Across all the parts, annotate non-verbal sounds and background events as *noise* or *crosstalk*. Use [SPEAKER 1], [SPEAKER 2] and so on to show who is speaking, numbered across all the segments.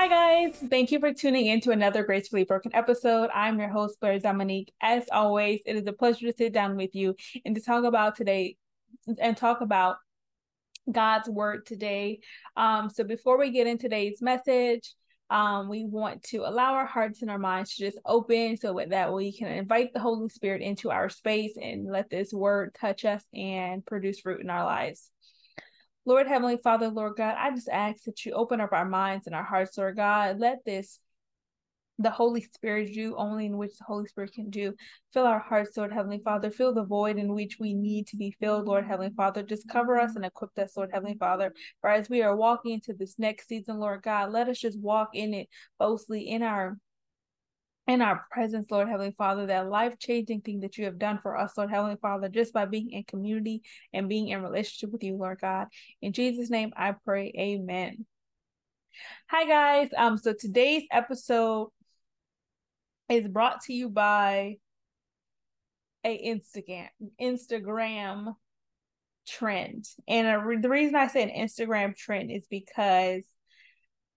[SPEAKER 1] Hi, guys. Thank you for tuning in to another Gracefully Broken episode. I'm your host, Blaire Dominique. As always, it is a pleasure to sit down with you and to talk about today and talk about God's word today. Um, so, before we get in today's message, um, we want to allow our hearts and our minds to just open so that we can invite the Holy Spirit into our space and let this word touch us and produce fruit in our lives. Lord Heavenly Father, Lord God, I just ask that you open up our minds and our hearts, Lord God. Let this the Holy Spirit do only in which the Holy Spirit can do. Fill our hearts, Lord Heavenly Father. Fill the void in which we need to be filled, Lord Heavenly Father. Just cover us and equip us, Lord Heavenly Father. For as we are walking into this next season, Lord God, let us just walk in it boldly in our in our presence, Lord Heavenly Father, that life changing thing that you have done for us, Lord Heavenly Father, just by being in community and being in relationship with you, Lord God. In Jesus' name, I pray, Amen. Hi, guys. Um, so today's episode is brought to you by a Instagram Instagram trend, and a, the reason I say an Instagram trend is because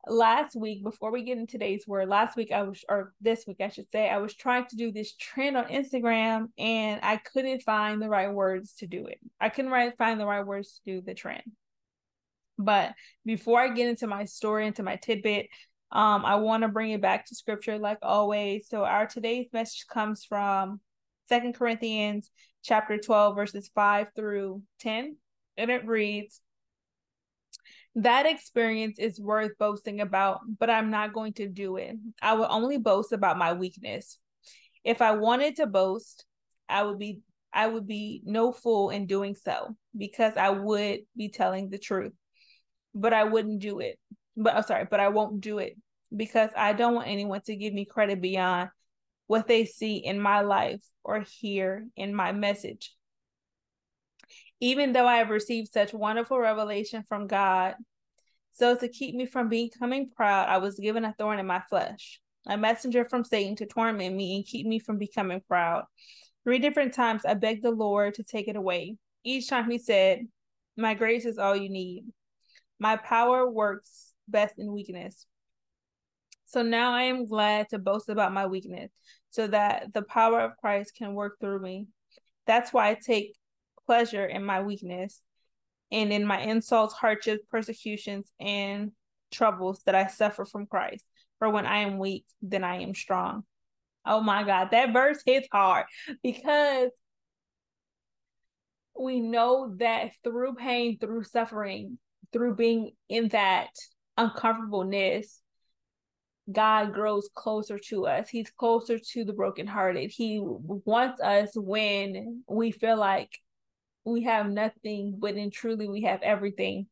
[SPEAKER 1] last week before we get in today's word last week i was or this week i should say i was trying to do this trend on instagram and i couldn't find the right words to do it. I couldn't right, find the right words to do the trend. But before i get into my story into my tidbit um i want to bring it back to scripture like always. So our today's message comes from second corinthians chapter 12 verses 5 through 10 and it reads that experience is worth boasting about, but I'm not going to do it. I will only boast about my weakness. If I wanted to boast, I would be I would be no fool in doing so because I would be telling the truth. But I wouldn't do it. But I'm sorry, but I won't do it because I don't want anyone to give me credit beyond what they see in my life or hear in my message even though I have received such wonderful revelation from God. So, to keep me from becoming proud, I was given a thorn in my flesh, a messenger from Satan to torment me and keep me from becoming proud. Three different times I begged the Lord to take it away. Each time he said, My grace is all you need. My power works best in weakness. So now I am glad to boast about my weakness so that the power of Christ can work through me. That's why I take pleasure in my weakness and in my insults, hardships, persecutions, and troubles that I suffer from Christ. For when I am weak, then I am strong. Oh my God, that verse hits hard because we know that through pain, through suffering, through being in that uncomfortableness, God grows closer to us. He's closer to the brokenhearted. He wants us when we feel like we have nothing, but in truly we have everything.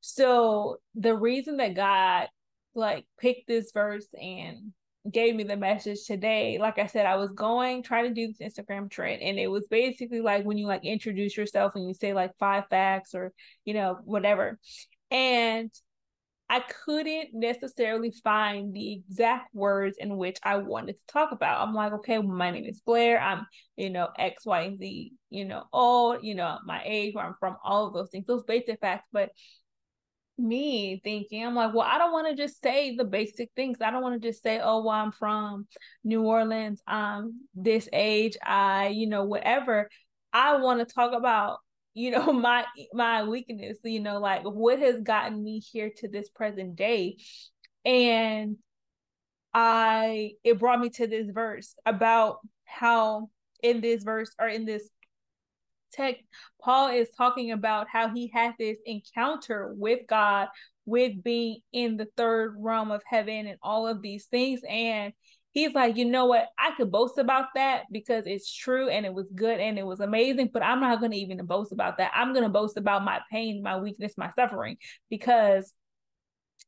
[SPEAKER 1] So the reason that God like picked this verse and gave me the message today, like I said, I was going trying to do this Instagram trend, and it was basically like when you like introduce yourself and you say like five facts or you know whatever, and I couldn't necessarily find the exact words in which I wanted to talk about. I'm like, okay, my name is Blaire. I'm, you know, X, Y, and Z, you know, old, you know, my age, where I'm from, all of those things, those basic facts. But me thinking, I'm like, well, I don't want to just say the basic things. I don't want to just say, oh, well, I'm from New Orleans. I'm this age. I, you know, whatever. I want to talk about you know *laughs* my my weakness you know like what has gotten me here to this present day. And i it brought me to this verse about how in this verse or in this text paul is talking about how he had this encounter with god with being in the third realm of heaven and all of these things. And he's like, you know what? I could boast about that because it's true and it was good and it was amazing, but I'm not going to even boast about that. I'm going to boast about my pain, my weakness, my suffering because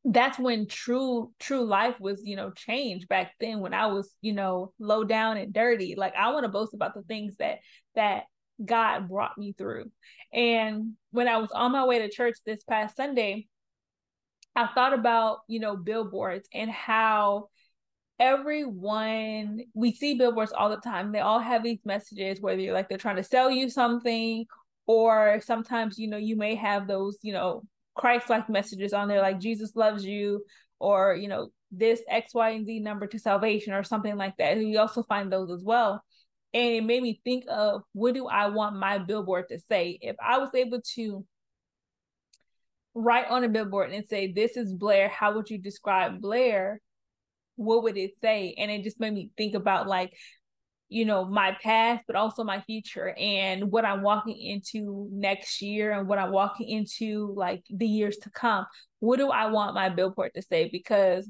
[SPEAKER 1] that's when true true life was you know changed back then when i was you know low down and dirty like i want to boast about the things that that god brought me through and when i was on my way to church this past sunday i thought about you know billboards and how everyone we see billboards all the time they all have these messages whether you're like they're trying to sell you something or sometimes you know you may have those you know christ like messages on there like jesus loves you or you know this X, Y, and Z number to salvation or something like that. And you also find those as well. And it made me think of what do I want my billboard to say? If I was able to write on a billboard and say, This is Blaire, how would you describe Blaire? What would it say? And it just made me think about like, you know, my past, but also my future and what I'm walking into next year and what I'm walking into like the years to come. What do I want my billboard to say? Because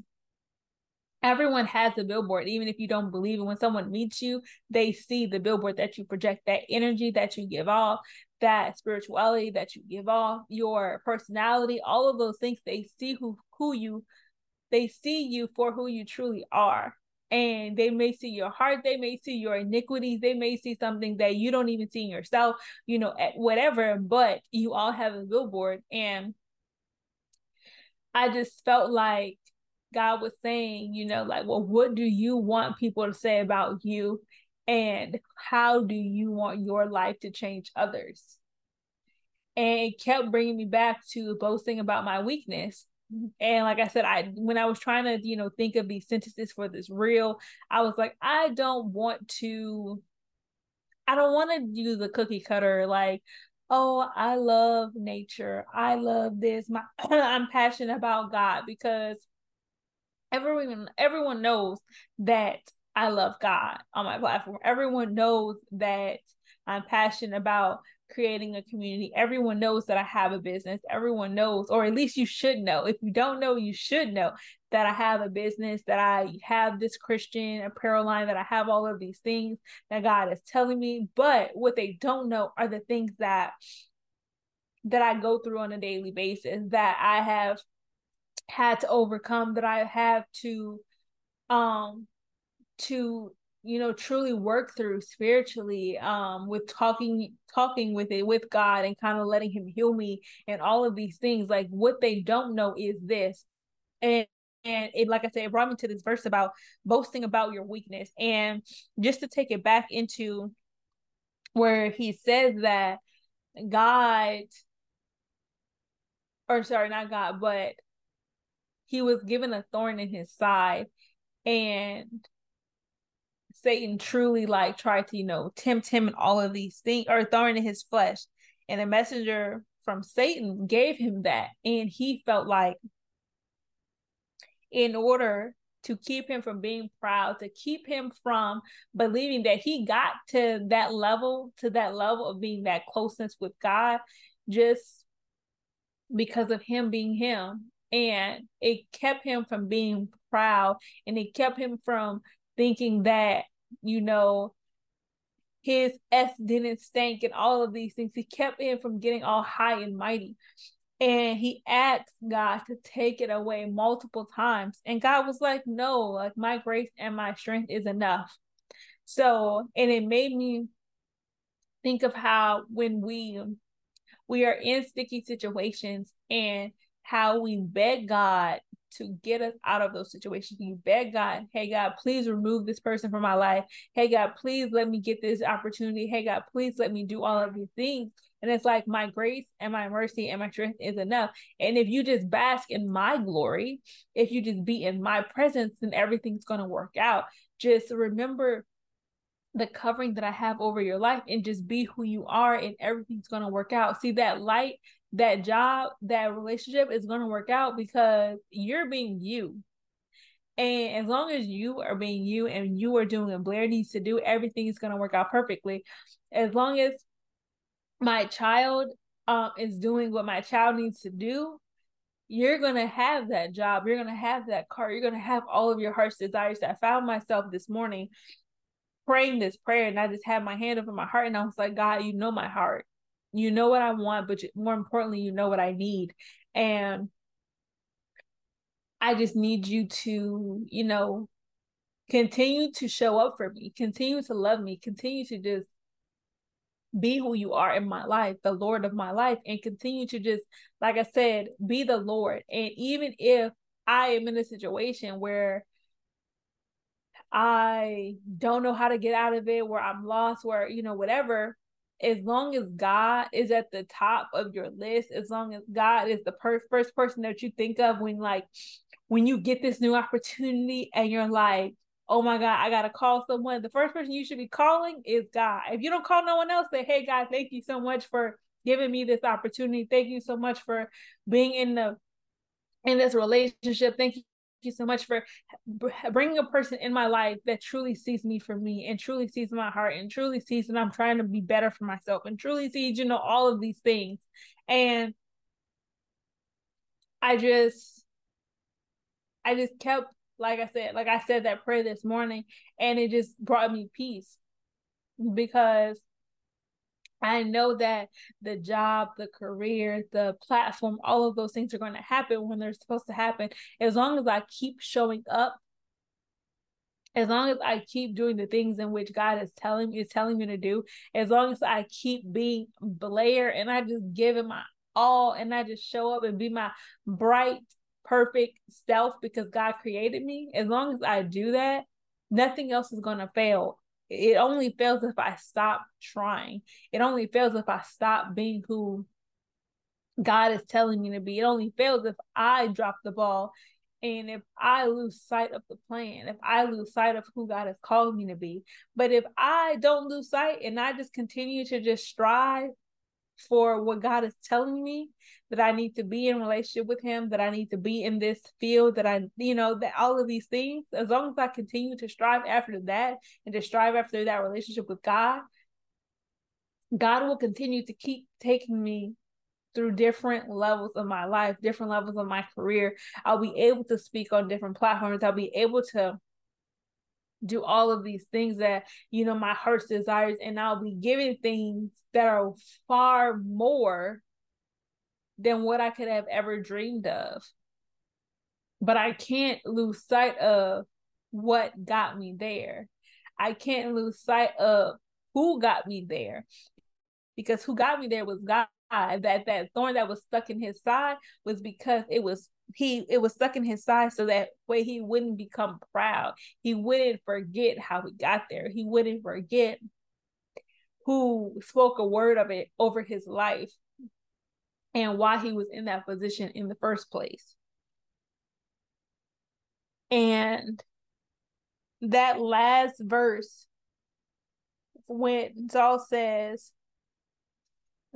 [SPEAKER 1] everyone has a billboard even if you don't believe it when someone meets you they see the billboard that you project that energy that you give off that spirituality that you give off your personality all of those things they see who who you they see you for who you truly are and they may see your heart they may see your iniquities they may see something that you don't even see in yourself you know at whatever but you all have a billboard and i just felt like God was saying, you know, like, well, what do you want people to say about you? And how do you want your life to change others? And it kept bringing me back to boasting about my weakness. And like I said, I when I was trying to, you know, think of these sentences for this reel, I was like, I don't want to, I don't want to do the cookie cutter, like, oh, I love nature. I love this. My *clears throat* I'm passionate about God because everyone everyone knows that I love God on my platform. Everyone knows that I'm passionate about creating a community. Everyone knows that I have a business. Everyone knows, or at least you should know. If you don't know, you should know that I have a business, that I have this Christian apparel line, that I have all of these things that God is telling me. But what they don't know are the things that that I go through on a daily basis that I have had to overcome that I have to um to you know truly work through spiritually um with talking talking with it with God and kind of letting him heal me and all of these things like what they don't know is this. And and it like I said it brought me to this verse about boasting about your weakness. And just to take it back into where he says that God or sorry not God but he was given a thorn in his side. And Satan truly like tried to, you know, tempt him and all of these things or thorn in his flesh. And a messenger from Satan gave him that. And he felt like in order to keep him from being proud, to keep him from believing that he got to that level, to that level of being that closeness with God, just because of him being him and it kept him from being proud and it kept him from thinking that you know his s didn't stink and all of these things. He kept him from getting all high and mighty. And he asked god to take it away multiple times. And god was like no like my grace and my strength is enough. So and it made me think of how when we we are in sticky situations and how we beg God to get us out of those situations. You beg God, hey God, please remove this person from my life. Hey God, please let me get this opportunity. Hey God, please let me do all of these things. And it's like my grace and my mercy and my strength is enough. And if you just bask in my glory, if you just be in my presence, then everything's going to work out. Just remember the covering that I have over your life and just be who you are and everything's going to work out. See that light that job, that relationship is going to work out because you're being you. And as long as you are being you and you are doing what Blaire needs to do, everything is going to work out perfectly. As long as my child um, is doing what my child needs to do, you're going to have that job. You're going to have that car. You're going to have all of your heart's desires. I found myself this morning praying this prayer and I just had my hand over my heart and I was like, God, you know my heart you know what I want, but more importantly, you know what I need. And I just need you to, you know, continue to show up for me, continue to love me, continue to just be who you are in my life, the Lord of my life, and continue to just, like I said, be the Lord. And even if I am in a situation where I don't know how to get out of it, where I'm lost, where, you know, whatever, as long as God is at the top of your list, as long as God is the per- first person that you think of when like when you get this new opportunity and you're like, oh my God, I gotta call someone. The first person you should be calling is God. If you don't call no one else, say, hey God, thank you so much for giving me this opportunity. Thank you so much for being in the in this relationship. Thank you so much for bringing a person in my life that truly sees me for me and truly sees my heart and truly sees that I'm trying to be better for myself and truly sees, you know, all of these things. And I just, I just kept, like I said, like I said that prayer this morning, and it just brought me peace because I know that the job, the career, the platform, all of those things are going to happen when they're supposed to happen. As long as I keep showing up, as long as I keep doing the things in which God is telling me is telling me to do, as long as I keep being Blaire and I just give it my all and I just show up and be my bright, perfect self because God created me, as long as I do that, nothing else is going to fail it only fails if I stop trying. It only fails if I stop being who God is telling me to be. It only fails if I drop the ball and if I lose sight of the plan, if I lose sight of who God has called me to be. But if I don't lose sight and I just continue to just strive for what God is telling me that I need to be in relationship with him, that I need to be in this field, that I, you know, that all of these things, as long as I continue to strive after that and to strive after that relationship with God, God will continue to keep taking me through different levels of my life, different levels of my career. I'll be able to speak on different platforms. I'll be able to do all of these things that you know my heart's desires and i'll be giving things that are far more than what i could have ever dreamed of. But i can't lose sight of what got me there. I can't lose sight of who got me there because who got me there was god. That that thorn that was stuck in his side was because it was he it was stuck in his side so that way he wouldn't become proud. He wouldn't forget how he got there. He wouldn't forget who spoke a word of it over his life and why he was in that position in the first place. And that last verse when Saul says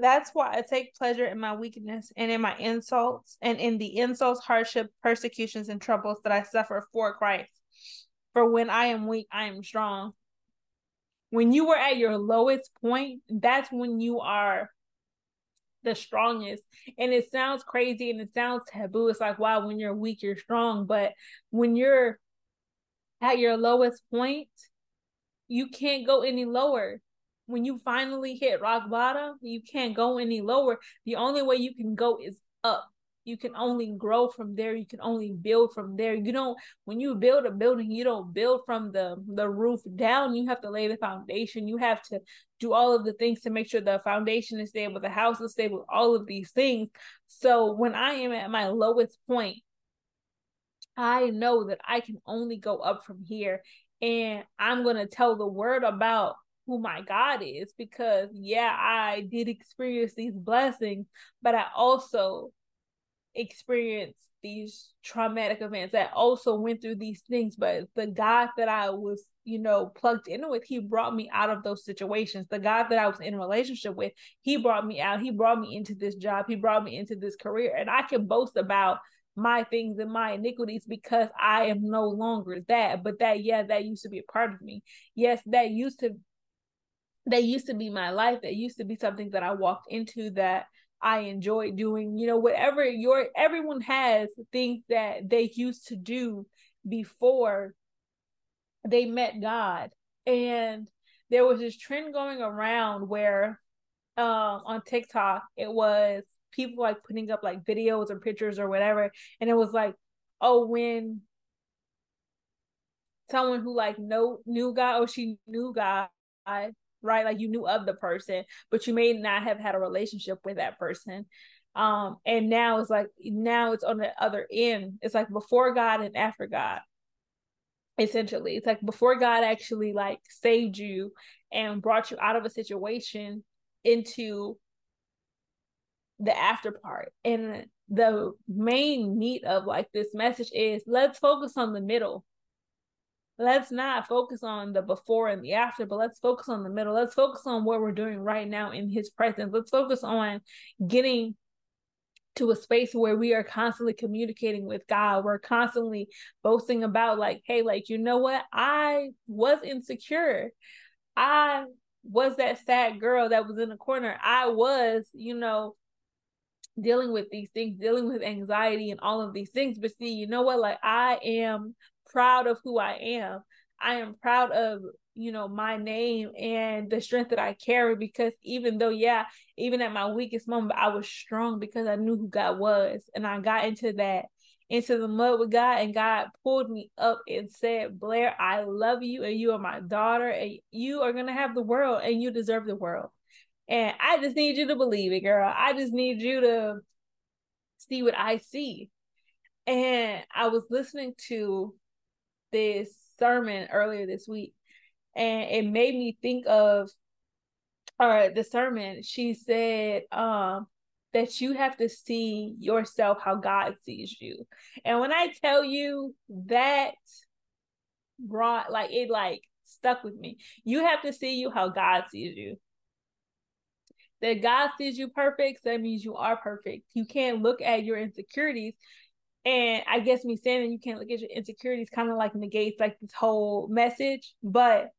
[SPEAKER 1] that's why I take pleasure in my weakness and in my insults and in the insults, hardship, persecutions, and troubles that I suffer for Christ. For when I am weak, I am strong. When you were at your lowest point, that's when you are the strongest. And it sounds crazy and it sounds taboo. It's like, wow, when you're weak, you're strong. But when you're at your lowest point, you can't go any lower when you finally hit rock bottom, you can't go any lower. The only way you can go is up. You can only grow from there. You can only build from there. You don't when you build a building, you don't build from the the roof down. You have to lay the foundation. You have to do all of the things to make sure the foundation is stable, the house is stable, all of these things. So when I am at my lowest point, I know that I can only go up from here. And I'm going to tell the word about who my God is because yeah, I did experience these blessings, but I also experienced these traumatic events. I also went through these things, but the God that I was, you know, plugged in with, he brought me out of those situations. The God that I was in relationship with, he brought me out. He brought me into this job. He brought me into this career. And I can boast about my things and my iniquities because I am no longer that. But that, yeah, that used to be a part of me. Yes, that used to that used to be my life that used to be something that i walked into that i enjoyed doing you know whatever your everyone has things that they used to do before they met god. And there was this trend going around where um on tiktok it was people like putting up like videos or pictures or whatever. And it was like oh when someone who like know knew god or she knew god right? Like you knew of the person, but you may not have had a relationship with that person. Um, and now it's like now it's on the other end. It's like before God and after God. Essentially, it's like before God actually like saved you and brought you out of a situation, into the after part. And the main meat of like this message is let's focus on the middle. Let's not focus on the before and the after, but let's focus on the middle. Let's focus on what we're doing right now in his presence. Let's focus on getting to a space where we are constantly communicating with God. We're constantly boasting about, like, hey, like, you know what? I was insecure. I was that sad girl that was in the corner. I was, you know, dealing with these things, dealing with anxiety and all of these things. But see, you know what? Like, I am proud of who I am. I am proud of, you know, my name and the strength that I carry because even though, yeah, even at my weakest moment, I was strong because I knew who God was. And I got into that, into the mud with God, and God pulled me up and said, Blaire, I love you, and you are my daughter, and you are going to have the world, and you deserve the world. And I just need you to believe it, girl. I just need you to see what I see. And I was listening to this sermon earlier this week, and it made me think of or the sermon, she said um that you have to see yourself how God sees you. And when I tell you that brought like it like stuck with me. You have to see you how God sees you that God sees you perfect, so that means you are perfect. You can't look at your insecurities. And I guess me saying that you can't look at your insecurities kind of like negates like this whole message, but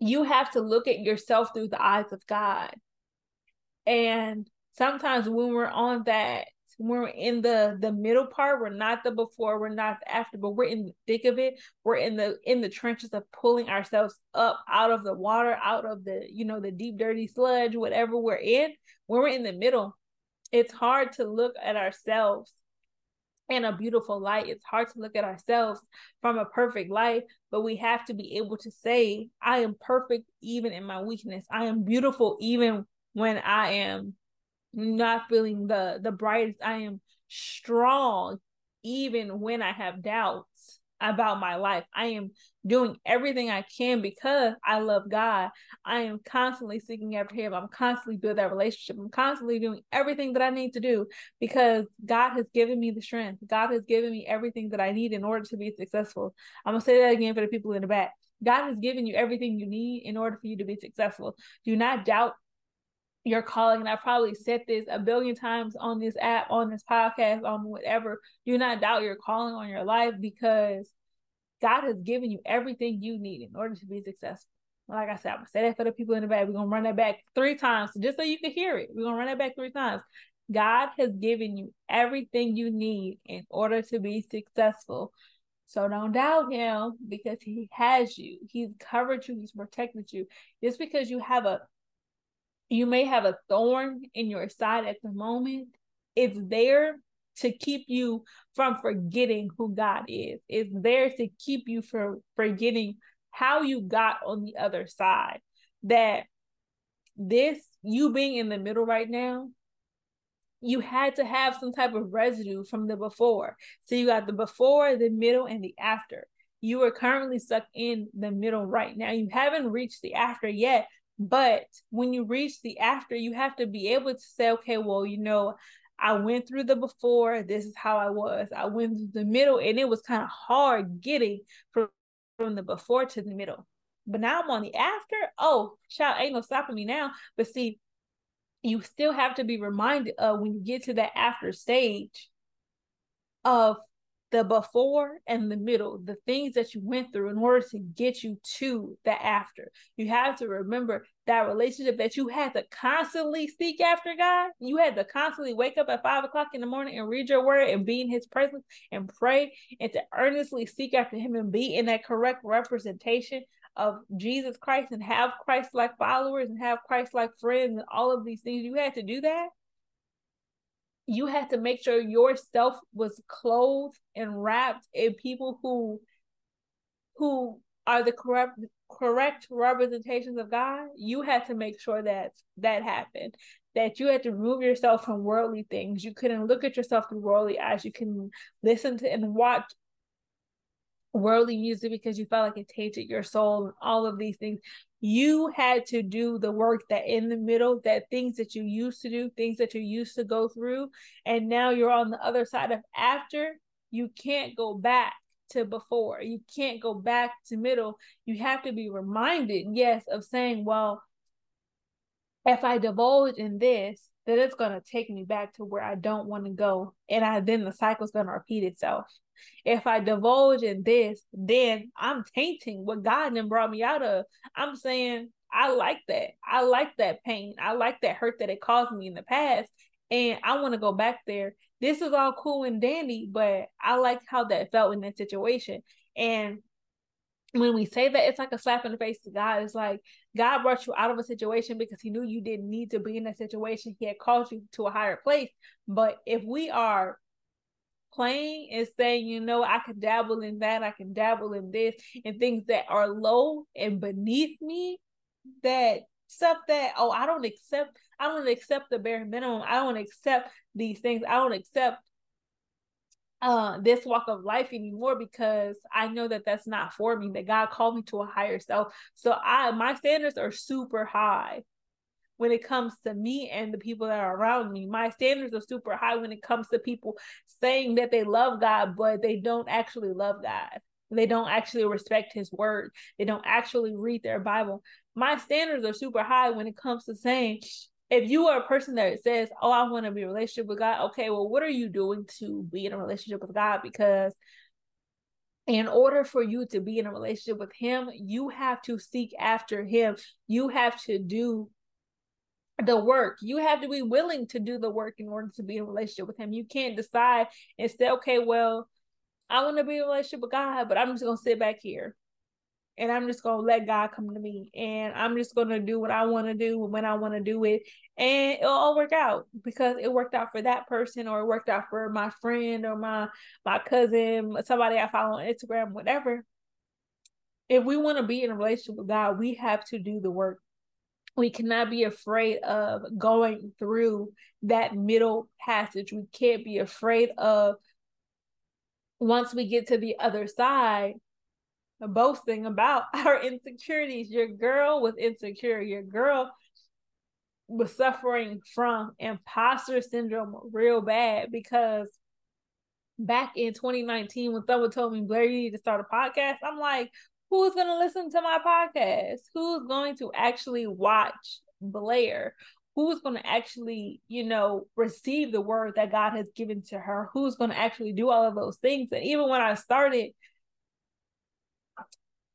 [SPEAKER 1] you have to look at yourself through the eyes of God. And sometimes when we're on that we're in the the middle part we're not the before we're not the after but we're in the thick of it we're in the in the trenches of pulling ourselves up out of the water out of the you know the deep dirty sludge whatever we're in when we're in the middle it's hard to look at ourselves in a beautiful light. It's hard to look at ourselves from a perfect light but we have to be able to say i am perfect even in my weakness. I am beautiful even when i am not feeling the the brightest. I am strong even when I have doubts about my life. I am doing everything I can because I love God. I am constantly seeking after Him. I'm constantly building that relationship. I'm constantly doing everything that I need to do because God has given me the strength. God has given me everything that I need in order to be successful. I'm going to say that again for the people in the back. God has given you everything you need in order for you to be successful. Do not doubt your calling. And I probably said this a billion times on this app, on this podcast, on whatever. Do not doubt your calling on your life because God has given you everything you need in order to be successful. Like I said, I'm gonna say that for the people in the back. We're gonna run that back three times just so you can hear it. We're gonna run that back three times. God has given you everything you need in order to be successful. So don't doubt him because he has you. He's covered you, he's protected you. Just because you have a you may have a thorn in your side at the moment. It's there to keep you from forgetting who God is. It's there to keep you from forgetting how you got on the other side. That this, you being in the middle right now, you had to have some type of residue from the before. So you got the before, the middle, and the after. You are currently stuck in the middle right now. You haven't reached the after yet, but when you reach the after, you have to be able to say, okay, well, you know, I went through the before, this is how I was. I went through the middle, and it was kind of hard getting from, from the before to the middle. But now I'm on the after. Oh, shout, ain't no stopping me now. But see, you still have to be reminded of when you get to that after stage of the before and the middle, the things that you went through in order to get you to the after. You have to remember that relationship that you had to constantly seek after God. You had to constantly wake up at five o'clock in the morning and read your word and be in his presence and pray and to earnestly seek after him and be in that correct representation of Jesus Christ and have Christ like followers and have Christ like friends and all of these things. You had to do that you had to make sure yourself was clothed and wrapped in people who who are the correct correct representations of God, you had to make sure that that happened. That you had to remove yourself from worldly things. You couldn't look at yourself through worldly eyes. You can listen to and watch worldly music because you felt like it tainted your soul and all of these things. You had to do the work that in the middle, that things that you used to do, things that you used to go through, and now you're on the other side of after. You can't go back to before. You can't go back to middle. You have to be reminded, yes, of saying, well, if I divulge in this, then it's going to take me back to where I don't want to go. And I then the cycle's going to repeat itself. If I divulge in this, then I'm tainting what God then brought me out of. I'm saying, I like that. I like that pain. I like that hurt that it caused me in the past. And I want to go back there. This is all cool and dandy, but I like how that felt in that situation. And when we say that, it's like a slap in the face to God. It's like God brought you out of a situation because He knew you didn't need to be in that situation. He had called you to a higher place. But if we are playing and saying, you know, I can dabble in that, I can dabble in this, and things that are low and beneath me, that stuff that, oh, I don't accept, I don't accept the bare minimum. I don't accept these things. I don't accept uh this walk of life anymore because I know that that's not for me that God called me to a higher self so I my standards are super high when it comes to me and the people that are around me. My standards are super high when it comes to people saying that they love God, but they don't actually love God. They don't actually respect his word. They don't actually read their Bible. My standards are super high when it comes to saying, if you are a person that says, Oh, I want to be in a relationship with God, okay, well, what are you doing to be in a relationship with God? Because in order for you to be in a relationship with him, you have to seek after him. You have to do the work. You have to be willing to do the work in order to be in a relationship with him. You can't decide and say, okay, well, I want to be in a relationship with God, but I'm just gonna sit back here and I'm just gonna let God come to me and I'm just gonna do what I want to do when I want to do it and it'll all work out because it worked out for that person or it worked out for my friend or my my cousin, somebody I follow on Instagram, whatever. If we want to be in a relationship with God, we have to do the work we cannot be afraid of going through that middle passage. We can't be afraid of once we get to the other side, boasting about *laughs* our insecurities. Your girl was insecure. Your girl was suffering from imposter syndrome real bad because back in 2019 when someone told me Blaire you need to start a podcast I'm like who's going to listen to my podcast? Who's going to actually watch Blaire? Who's going to actually, you know, receive the word that God has given to her? Who's going to actually do all of those things? And even when I started,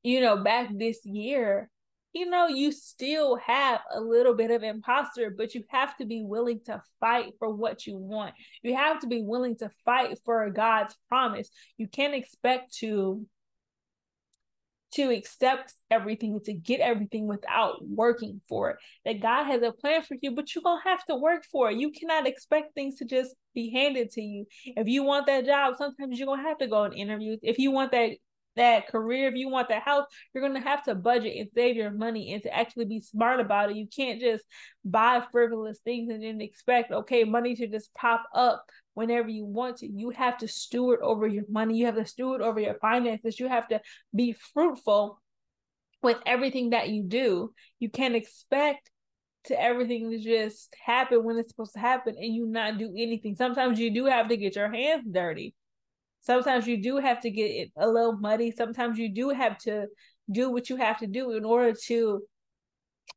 [SPEAKER 1] you know, back this year, you know, you still have a little bit of imposter, but you have to be willing to fight for what you want. You have to be willing to fight for God's promise. You can't expect to to accept everything, to get everything without working for it. That God has a plan for you, but you're going to have to work for it. You cannot expect things to just be handed to you. If you want that job, sometimes you're going to have to go on interviews. If you want that that career, if you want that house, you're going to have to budget and save your money and to actually be smart about it. You can't just buy frivolous things and then expect, okay, money to just pop up whenever you want to. You have to steward over your money. You have to steward over your finances. You have to be fruitful with everything that you do. You can't expect to everything to just happen when it's supposed to happen and you not do anything. Sometimes you do have to get your hands dirty. Sometimes you do have to get a little muddy. Sometimes you do have to do what you have to do in order to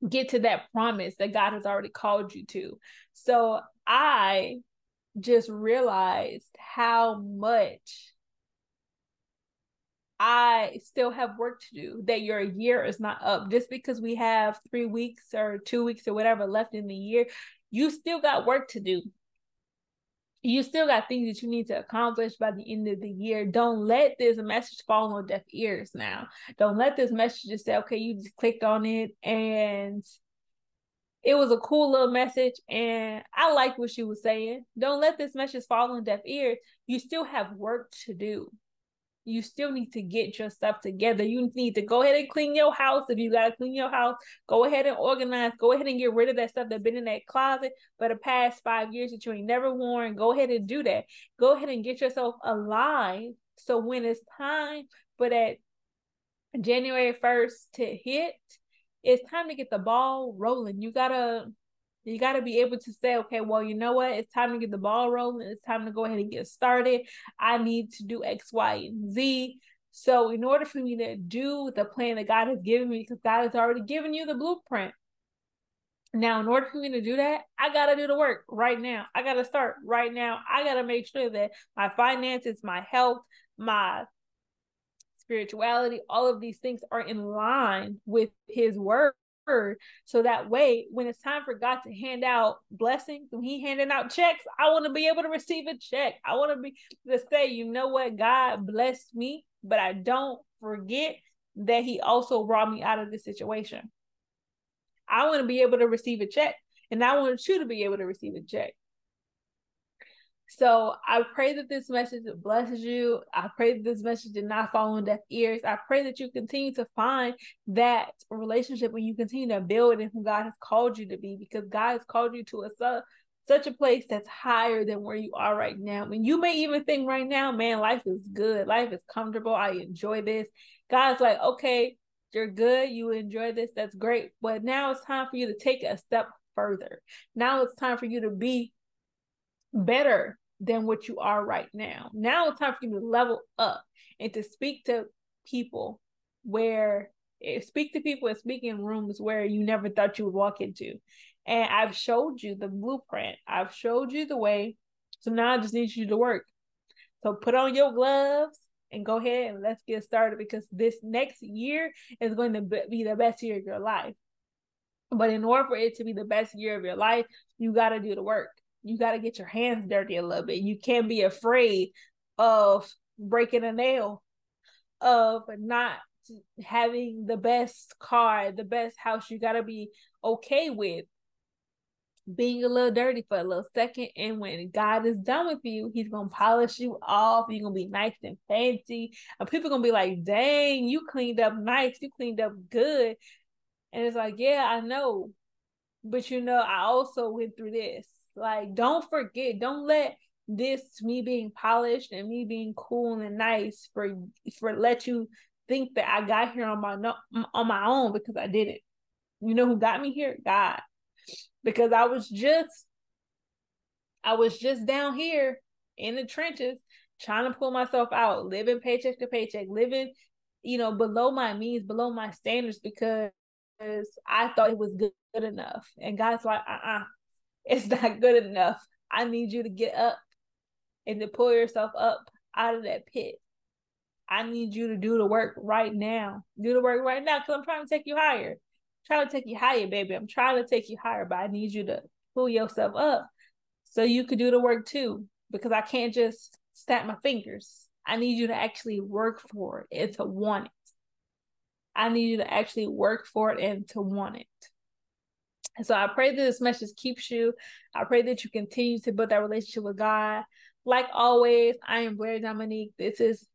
[SPEAKER 1] get to that promise that God has already called you to. So I just realized how much I still have work to do, that your year is not up. Just because we have three weeks or two weeks or whatever left in the year, you still got work to do. You still got things that you need to accomplish by the end of the year. Don't let this message fall on deaf ears now. Don't let this message just say, okay, you just clicked on it and it was a cool little message and I like what she was saying. Don't let this message fall on deaf ears. You still have work to do. You still need to get your stuff together. You need to go ahead and clean your house. If you gotta clean your house, go ahead and organize. Go ahead and get rid of that stuff that's been in that closet for the past five years that you ain't never worn. Go ahead and do that. Go ahead and get yourself aligned. So when it's time for that January 1st to hit, it's time to get the ball rolling. You gotta you gotta be able to say, okay, well, you know what? It's time to get the ball rolling. It's time to go ahead and get started. I need to do X, Y, and Z. So, in order for me to do the plan that God has given me, because God has already given you the blueprint. Now, in order for me to do that, I got to do the work right now. I got to start right now. I got to make sure that my finances, my health, my spirituality, all of these things are in line with His word. So that way, when it's time for God to hand out blessings, when He handing out checks, I want to be able to receive a check. I want to be to say, you know what, God blessed me, but I don't forget that He also brought me out of this situation. I want to be able to receive a check, and I want you to be able to receive a check. So I pray that this message blesses you. I pray that this message did not fall on deaf ears. I pray that you continue to find that relationship and you continue to build in who God has called you to be because God has called you to a such a place that's higher than where you are right now. I mean, you may even think right now, man, life is good. Life is comfortable. I enjoy this. God's like, okay, you're good. You enjoy this. That's great. But now it's time for you to take a step further. Now it's time for you to be better than what you are right now. Now it's time for you to level up and to speak to people where eh, speak to people and speak in rooms where you never thought you would walk into. And I've showed you the blueprint. I've showed you the way. So now I just need you to work. So put on your gloves and go ahead and let's get started because this next year is going to be the best year of your life. But in order for it to be the best year of your life, you got to do the work. You got to get your hands dirty a little bit. You can't be afraid of breaking a nail, of not having the best car, the best house. You got to be okay with being a little dirty for a little second. And when God is done with you, He's gonna polish you off. You're gonna be nice and fancy. And people gonna be like, dang, you cleaned up nice, you cleaned up good. And it's like, yeah, I know. But you know, I also went through this. Like, don't forget, don't let this me being polished and me being cool and nice for for let you think that I got here on my on my own because I didn't. You know who got me here? God because I was just I was just down here in the trenches trying to pull myself out, living paycheck to paycheck, living, you know, below my means, below my standards because I thought it was good, good enough. And God's like, uh-uh, it's not good enough. I need you to get up and to pull yourself up out of that pit. I need you to do the work right now. Do the work right now because I'm trying to take you higher trying to take you higher, baby. I'm trying to take you higher, but I need you to pull yourself up so you could do the work too. Because I can't just snap my fingers. I need you to actually work for it and to want it. I need you to actually work for it and to want it. And so I pray that this message keeps you. I pray that you continue to build that relationship with God. Like always, I am Blaire Dominique. This is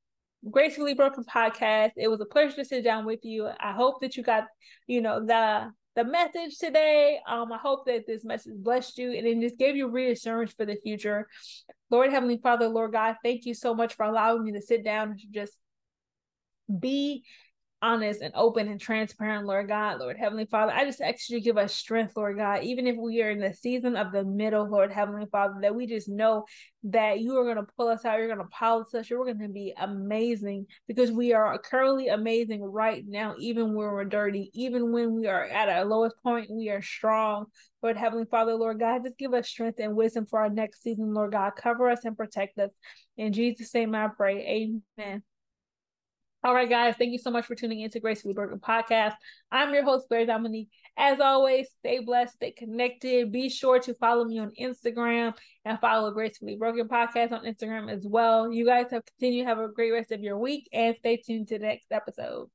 [SPEAKER 1] Gracefully Broken podcast. It was a pleasure to sit down with you. I hope that you got, you know, the the message today. Um, I hope that this message blessed you and it just gave you reassurance for the future. Lord Heavenly Father, Lord God, thank you so much for allowing me to sit down and just be honest and open and transparent, Lord God, Lord Heavenly Father. I just ask you to give us strength, Lord God, even if we are in the season of the middle, Lord Heavenly Father, that we just know that you are going to pull us out, you're going to polish us, you're going to be amazing because we are currently amazing right now, even when we're dirty, even when we are at our lowest point, we are strong. Lord Heavenly Father, Lord God, just give us strength and wisdom for our next season, Lord God. Cover us and protect us. In Jesus' name I pray. Amen. All right, guys, thank you so much for tuning into Gracefully Broken Podcast. I'm your host, Blaire Dominique. As always, stay blessed, stay connected. Be sure to follow me on Instagram and follow Gracefully Broken Podcast on Instagram as well. You guys have continue have a great rest of your week and stay tuned to the next episode.